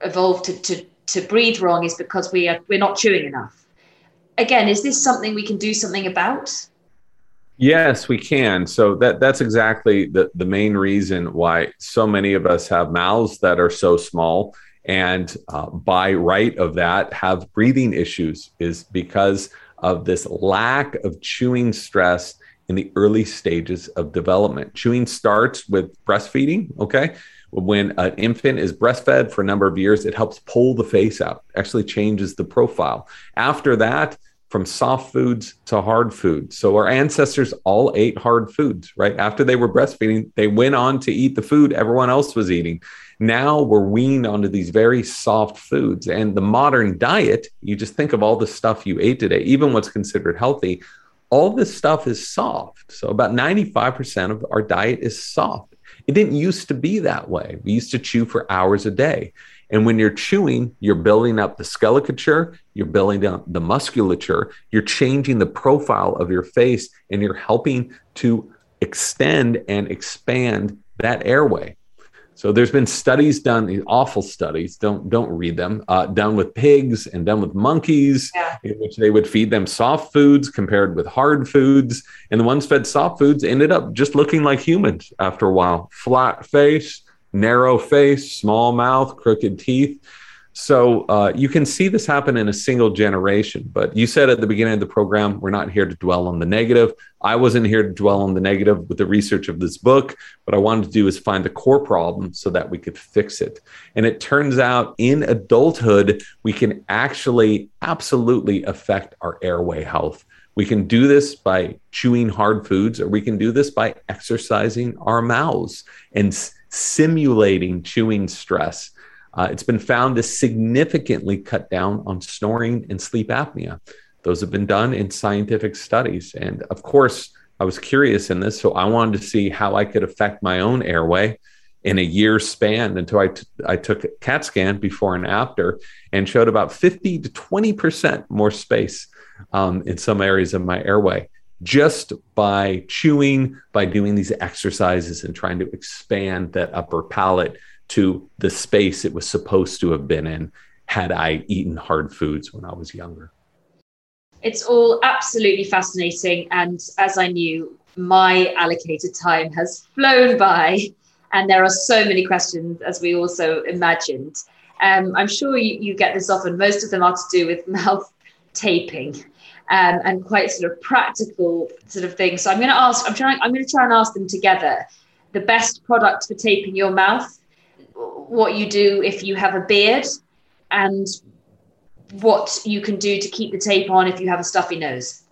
evolved to, to, to breathe wrong is because we are we're not chewing enough. Again is this something we can do something about Yes, we can. So that that's exactly the the main reason why so many of us have mouths that are so small and uh, by right of that have breathing issues is because of this lack of chewing stress in the early stages of development. Chewing starts with breastfeeding, okay? When an infant is breastfed for a number of years, it helps pull the face out, actually changes the profile. After that, from soft foods to hard foods. So our ancestors all ate hard foods, right? After they were breastfeeding, they went on to eat the food everyone else was eating. Now we're weaned onto these very soft foods. And the modern diet, you just think of all the stuff you ate today, even what's considered healthy, all this stuff is soft. So about 95% of our diet is soft. It didn't used to be that way. We used to chew for hours a day. And when you're chewing, you're building up the skeleture, you're building up the musculature, you're changing the profile of your face, and you're helping to extend and expand that airway. So there's been studies done, these awful studies. Don't don't read them. Uh, done with pigs and done with monkeys, yeah. in which they would feed them soft foods compared with hard foods, and the ones fed soft foods ended up just looking like humans after a while. Flat face, narrow face, small mouth, crooked teeth. So uh, you can see this happen in a single generation. But you said at the beginning of the program, we're not here to dwell on the negative. I wasn't here to dwell on the negative with the research of this book. What I wanted to do is find the core problem so that we could fix it. And it turns out in adulthood, we can actually absolutely affect our airway health. We can do this by chewing hard foods, or we can do this by exercising our mouths and simulating chewing stress. Uh, it's been found to significantly cut down on snoring and sleep apnea. Those have been done in scientific studies. And of course, I was curious in this, so I wanted to see how I could affect my own airway in a year span until I, t- I took a CAT scan before and after and showed about 50 to 20% more space um, in some areas of my airway just by chewing, by doing these exercises and trying to expand that upper palate to the space it was supposed to have been in had I eaten hard foods when I was younger. It's all absolutely fascinating. And as I knew, my allocated time has flown by, and there are so many questions, as we also imagined. Um, I'm sure you, you get this often. Most of them are to do with mouth taping um, and quite sort of practical sort of things. So I'm going to ask. I'm trying. I'm going to try and ask them together. The best product for taping your mouth, what you do if you have a beard, and what you can do to keep the tape on if you have a stuffy nose.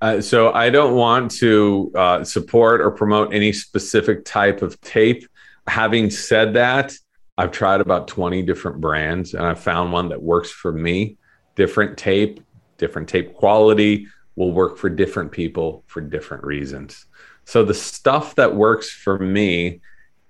Uh, so I don't want to uh, support or promote any specific type of tape. Having said that, I've tried about 20 different brands and I found one that works for me. Different tape different tape quality will work for different people for different reasons. So the stuff that works for me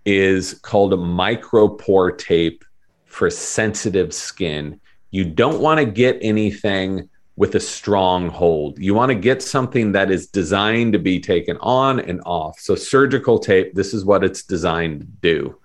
is called a micropore tape for sensitive skin. You don't want to get anything with a strong hold. You want to get something that is designed to be taken on and off. So surgical tape, this is what it's designed to do.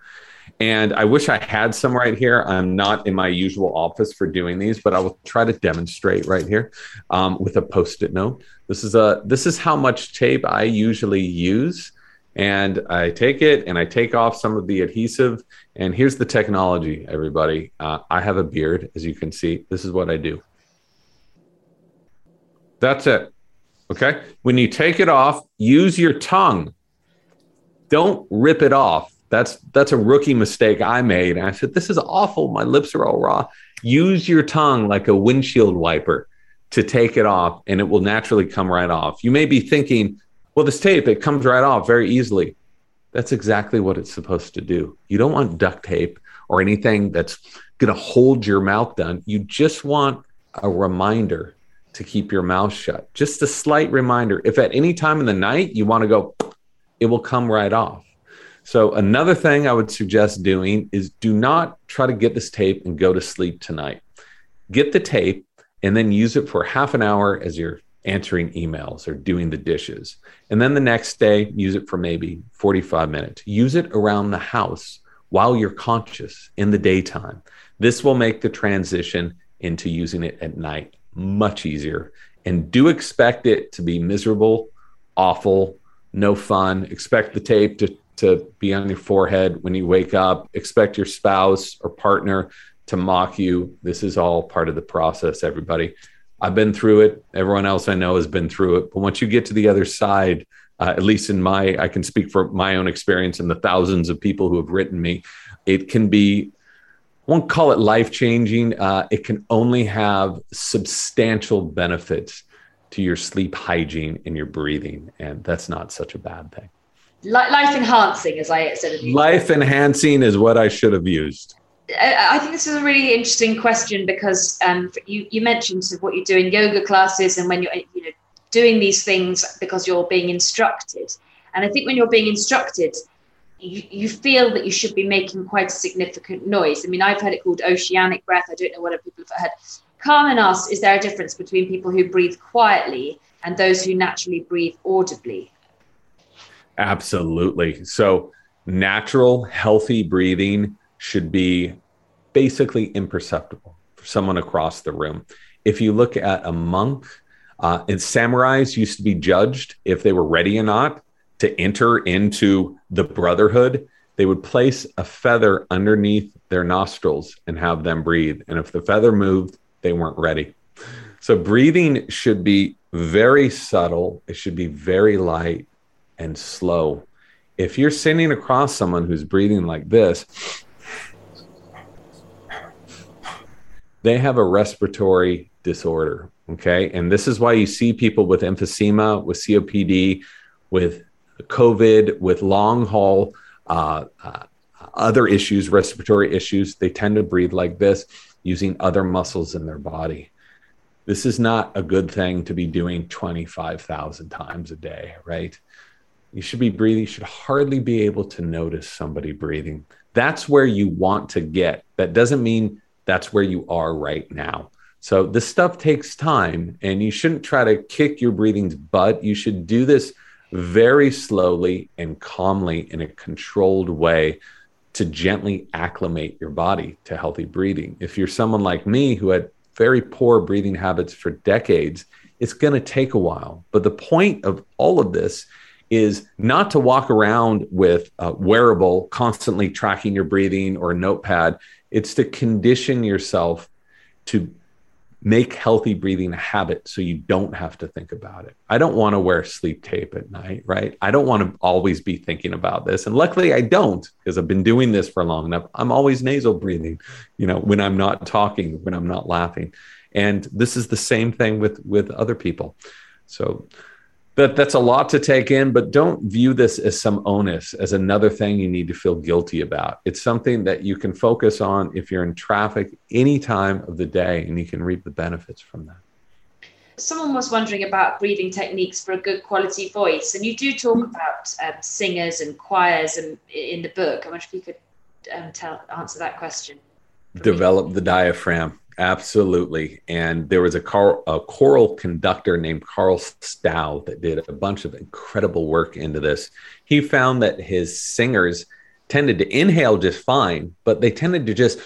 And I wish I had some right here. I'm not in my usual office for doing these, but I will try to demonstrate right here um, with a post-it note. This is a this is how much tape I usually use. And I take it and I take off some of the adhesive. And here's the technology, everybody. Uh, I have a beard, as you can see. This is what I do. That's it. Okay. When you take it off, use your tongue. Don't rip it off that's that's a rookie mistake I made. And I said, This is awful. My lips are all raw. Use your tongue like a windshield wiper to take it off, and it will naturally come right off. You may be thinking, well, this tape, it comes right off very easily. That's exactly what it's supposed to do. You don't want duct tape or anything that's going to hold your mouth down. You just want a reminder to keep your mouth shut. Just a slight reminder. If at any time in the night you want to go, it will come right off. So, another thing I would suggest doing is do not try to get this tape and go to sleep tonight. Get the tape and then use it for half an hour as you're answering emails or doing the dishes. And then the next day, use it for maybe 45 minutes. Use it around the house while you're conscious in the daytime. This will make the transition into using it at night much easier. And do expect it to be miserable, awful, no fun. Expect the tape to to be on your forehead when you wake up. Expect your spouse or partner to mock you. This is all part of the process, everybody. I've been through it. Everyone else I know has been through it. But once you get to the other side, uh, at least in my, I can speak for my own experience and the thousands of people who have written me, it can be I won't call it life changing. Uh, it can only have substantial benefits to your sleep hygiene and your breathing. And that's not such a bad thing. Life enhancing, as I said. Life enhancing is what I should have used. I think this is a really interesting question because um, you, you mentioned what you do in yoga classes and when you're you know doing these things because you're being instructed. And I think when you're being instructed, you, you feel that you should be making quite a significant noise. I mean, I've heard it called oceanic breath. I don't know what other people have heard. Carmen asks, is there a difference between people who breathe quietly and those who naturally breathe audibly? Absolutely. So, natural, healthy breathing should be basically imperceptible for someone across the room. If you look at a monk, uh, and samurais used to be judged if they were ready or not to enter into the brotherhood. They would place a feather underneath their nostrils and have them breathe. And if the feather moved, they weren't ready. So breathing should be very subtle, it should be very light and slow. If you're sitting across someone who's breathing like this, they have a respiratory disorder. Okay. And this is why you see people with emphysema, with COPD, with COVID, with long haul, uh, uh, other issues, respiratory issues. They tend to breathe like this using other muscles in their body. This is not a good thing to be doing 25,000 times a day, right? You should be breathing, you should hardly be able to notice somebody breathing. That's where you want to get. That doesn't mean that's where you are right now. So this stuff takes time, and you shouldn't try to kick your breathing's butt. You should do this very slowly and calmly in a controlled way to gently acclimate your body to healthy breathing. If you're someone like me who had very poor breathing habits for decades, it's going to take a while. But the point of all of this is not to walk around with a wearable constantly tracking your breathing or a notepad it's to condition yourself to make healthy breathing a habit so you don't have to think about it. I don't want to wear sleep tape at night, right? I don't want to always be thinking about this. And luckily I don't because I've been doing this for long enough. I'm always nasal breathing, you know, when I'm not talking, when I'm not laughing. And this is the same thing with with other people. So that that's a lot to take in but don't view this as some onus as another thing you need to feel guilty about. It's something that you can focus on if you're in traffic any time of the day and you can reap the benefits from that. Someone was wondering about breathing techniques for a good quality voice and you do talk about um, singers and choirs and in the book. I wonder if you could um, tell answer that question develop the diaphragm Absolutely. And there was a, car, a choral conductor named Carl Stough that did a bunch of incredible work into this. He found that his singers tended to inhale just fine, but they tended to just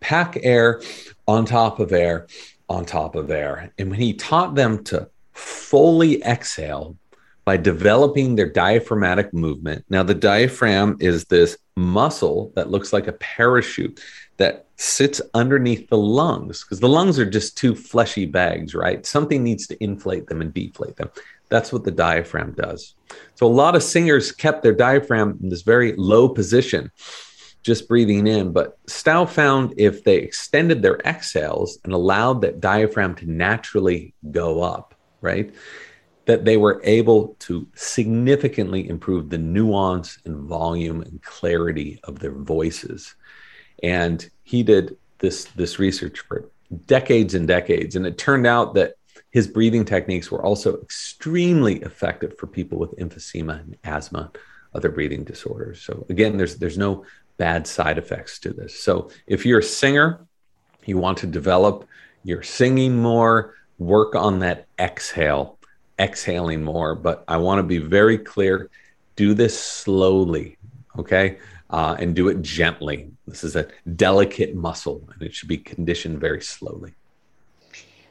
pack air on top of air on top of air. And when he taught them to fully exhale by developing their diaphragmatic movement, now the diaphragm is this muscle that looks like a parachute that sits underneath the lungs because the lungs are just two fleshy bags, right? Something needs to inflate them and deflate them. That's what the diaphragm does. So a lot of singers kept their diaphragm in this very low position, just breathing in. But Stough found if they extended their exhales and allowed that diaphragm to naturally go up, right? That they were able to significantly improve the nuance and volume and clarity of their voices and he did this this research for decades and decades. And it turned out that his breathing techniques were also extremely effective for people with emphysema and asthma other breathing disorders. So again there's there's no bad side effects to this. So if you're a singer you want to develop your singing more work on that exhale exhaling more. But i want to be very clear do this slowly okay? Uh, and do it gently. This is a delicate muscle and it should be conditioned very slowly.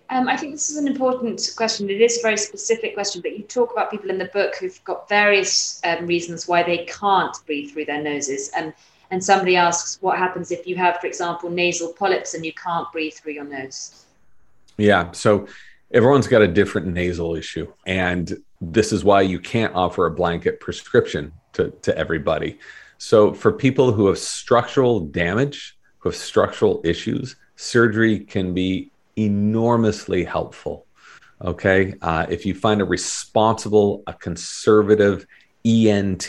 Um, I think this is an important question. It is a very specific question, but you talk about people in the book who've got various um, reasons why they can't breathe through their noses. And, and somebody asks, what happens if you have, for example, nasal polyps and you can't breathe through your nose? Yeah. So everyone's got a different nasal issue. And this is why you can't offer a blanket prescription to, to everybody. So, for people who have structural damage, who have structural issues, surgery can be enormously helpful. Okay. Uh, if you find a responsible, a conservative ENT,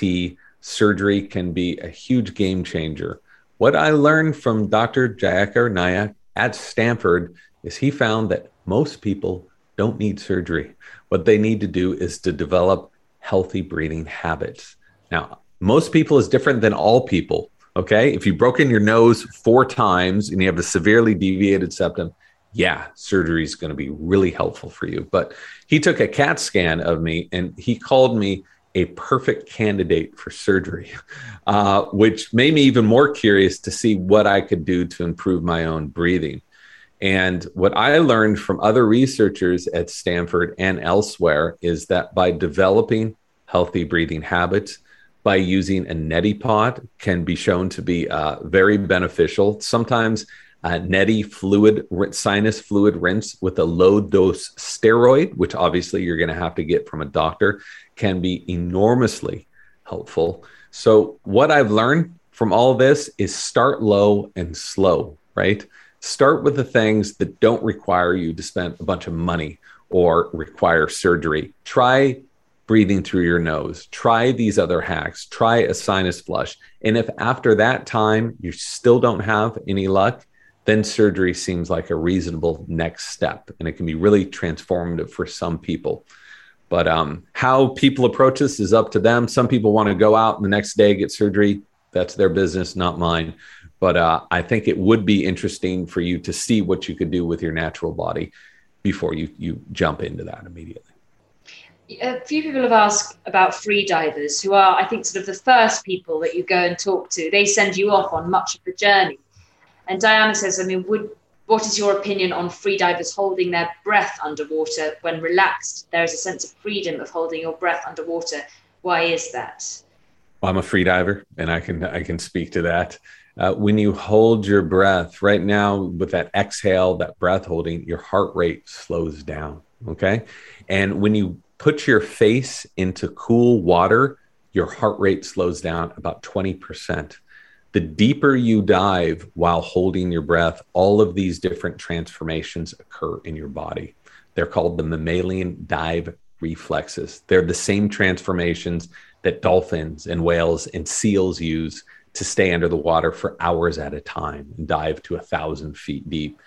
surgery can be a huge game changer. What I learned from Dr. Jayakar Nayak at Stanford is he found that most people don't need surgery. What they need to do is to develop healthy breathing habits. Now, most people is different than all people. Okay. If you've broken your nose four times and you have a severely deviated septum, yeah, surgery is going to be really helpful for you. But he took a CAT scan of me and he called me a perfect candidate for surgery, uh, which made me even more curious to see what I could do to improve my own breathing. And what I learned from other researchers at Stanford and elsewhere is that by developing healthy breathing habits, by using a neti pot can be shown to be uh, very beneficial. Sometimes uh, neti fluid, sinus fluid rinse with a low dose steroid, which obviously you're going to have to get from a doctor, can be enormously helpful. So, what I've learned from all this is start low and slow, right? Start with the things that don't require you to spend a bunch of money or require surgery. Try breathing through your nose. Try these other hacks. Try a sinus flush. And if after that time you still don't have any luck, then surgery seems like a reasonable next step. And it can be really transformative for some people. But um, how people approach this is up to them. Some people want to go out and the next day get surgery. That's their business, not mine. But uh, I think it would be interesting for you to see what you could do with your natural body before you you jump into that immediately a few people have asked about free divers who are, I think, sort of the first people that you go and talk to. They send you off on much of the journey. And Diana says, I mean, would what is your opinion on free divers holding their breath underwater when relaxed? There is a sense of freedom of holding your breath underwater. Why is that? Well, I'm a free diver, and I can I can speak to that. Uh, when you hold your breath, right now with that exhale, that breath holding, your heart rate slows down. Okay, and when you put your face into cool water, your heart rate slows down about 20%. The deeper you dive while holding your breath, all of these different transformations occur in your body. They're called the mammalian dive reflexes. They're the same transformations that dolphins and whales and seals use to stay under the water for hours at a time and dive to a thousand feet deep.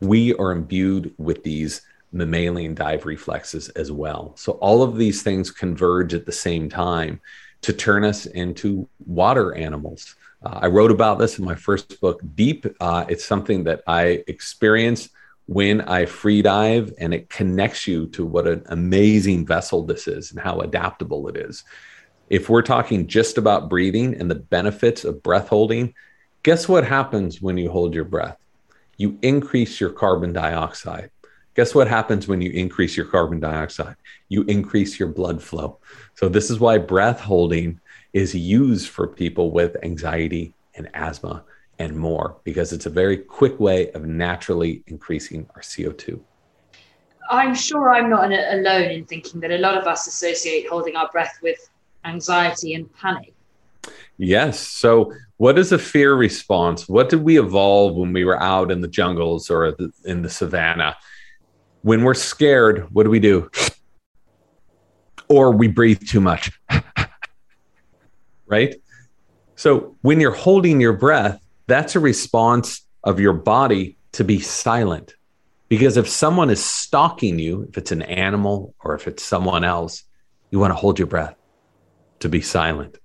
We are imbued with these mammalian dive reflexes as well. So all of these things converge at the same time to turn us into water animals. Uh, I wrote about this in my first book, Deep. Uh, it's something that I experience when I free dive, and it connects you to what an amazing vessel this is and how adaptable it is. If we're talking just about breathing and the benefits of breath holding, guess what happens when you hold your breath? You increase your carbon dioxide. Guess what happens when you increase your carbon dioxide? You increase your blood flow. So, this is why breath holding is used for people with anxiety and asthma and more, because it's a very quick way of naturally increasing our CO2. I'm sure I'm not alone in thinking that a lot of us associate holding our breath with anxiety and panic. Yes. So, what is a fear response? What did we evolve when we were out in the jungles or in the savannah? When we're scared, what do we do? Or we breathe too much. right? So when you're holding your breath, that's a response of your body to be silent. Because if someone is stalking you, if it's an animal or if it's someone else, you want to hold your breath to be silent.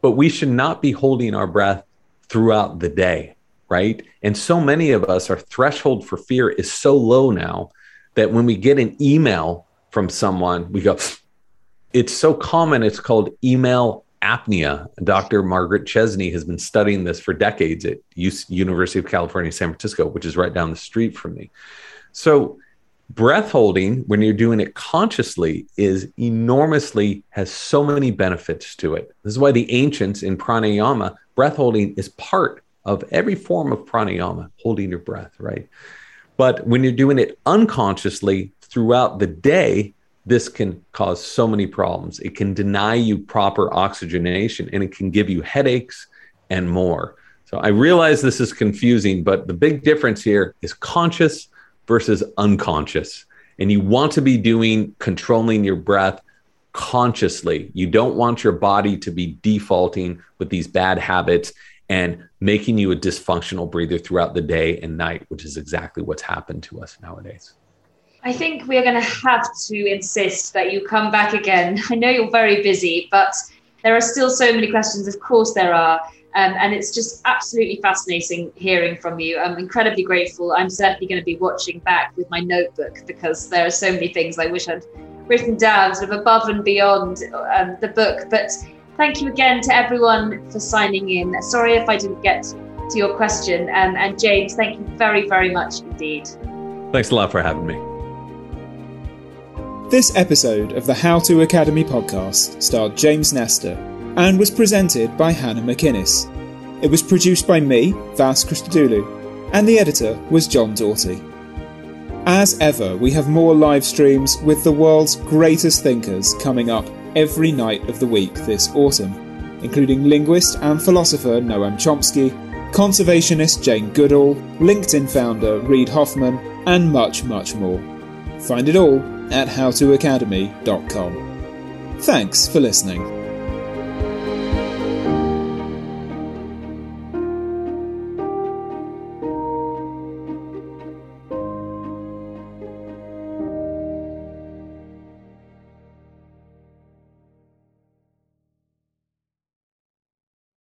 But we should not be holding our breath throughout the day, right? And so many of us, our threshold for fear is so low now that when we get an email from someone, we go, it's so common, it's called email apnea. Dr. Margaret Chesney has been studying this for decades at University of California, San Francisco, which is right down the street from me. So, breath holding, when you're doing it consciously, is enormously, has so many benefits to it. This is why the ancients in pranayama, breath holding is part of every form of pranayama, holding your breath, right? But when you're doing it unconsciously throughout the day, this can cause so many problems. It can deny you proper oxygenation and it can give you headaches and more. So I realize this is confusing, but the big difference here is conscious versus unconscious. And you want to be doing controlling your breath consciously. You don't want your body to be defaulting with these bad habits and making you a dysfunctional breather throughout the day and night, which is exactly what's happened to us nowadays. I think we're going to have to insist that you come back again. I know you're very busy, but there are still so many questions. Of course, there are. Um, and it's just absolutely fascinating hearing from you. I'm incredibly grateful. I'm certainly going to be watching back with my notebook because there are so many things I wish I'd written down, sort of above and beyond um, the book. But thank you again to everyone for signing in. Sorry if I didn't get to your question. Um, and James, thank you very, very much indeed. Thanks a lot for having me. This episode of the How to Academy podcast starred James Nestor and was presented by Hannah MacInnes. It was produced by me, Vas Christodoulou, and the editor was John Doughty. As ever, we have more live streams with the world's greatest thinkers coming up every night of the week this autumn, including linguist and philosopher Noam Chomsky, conservationist Jane Goodall, LinkedIn founder Reid Hoffman, and much, much more. Find it all at howtoacademy.com. Thanks for listening.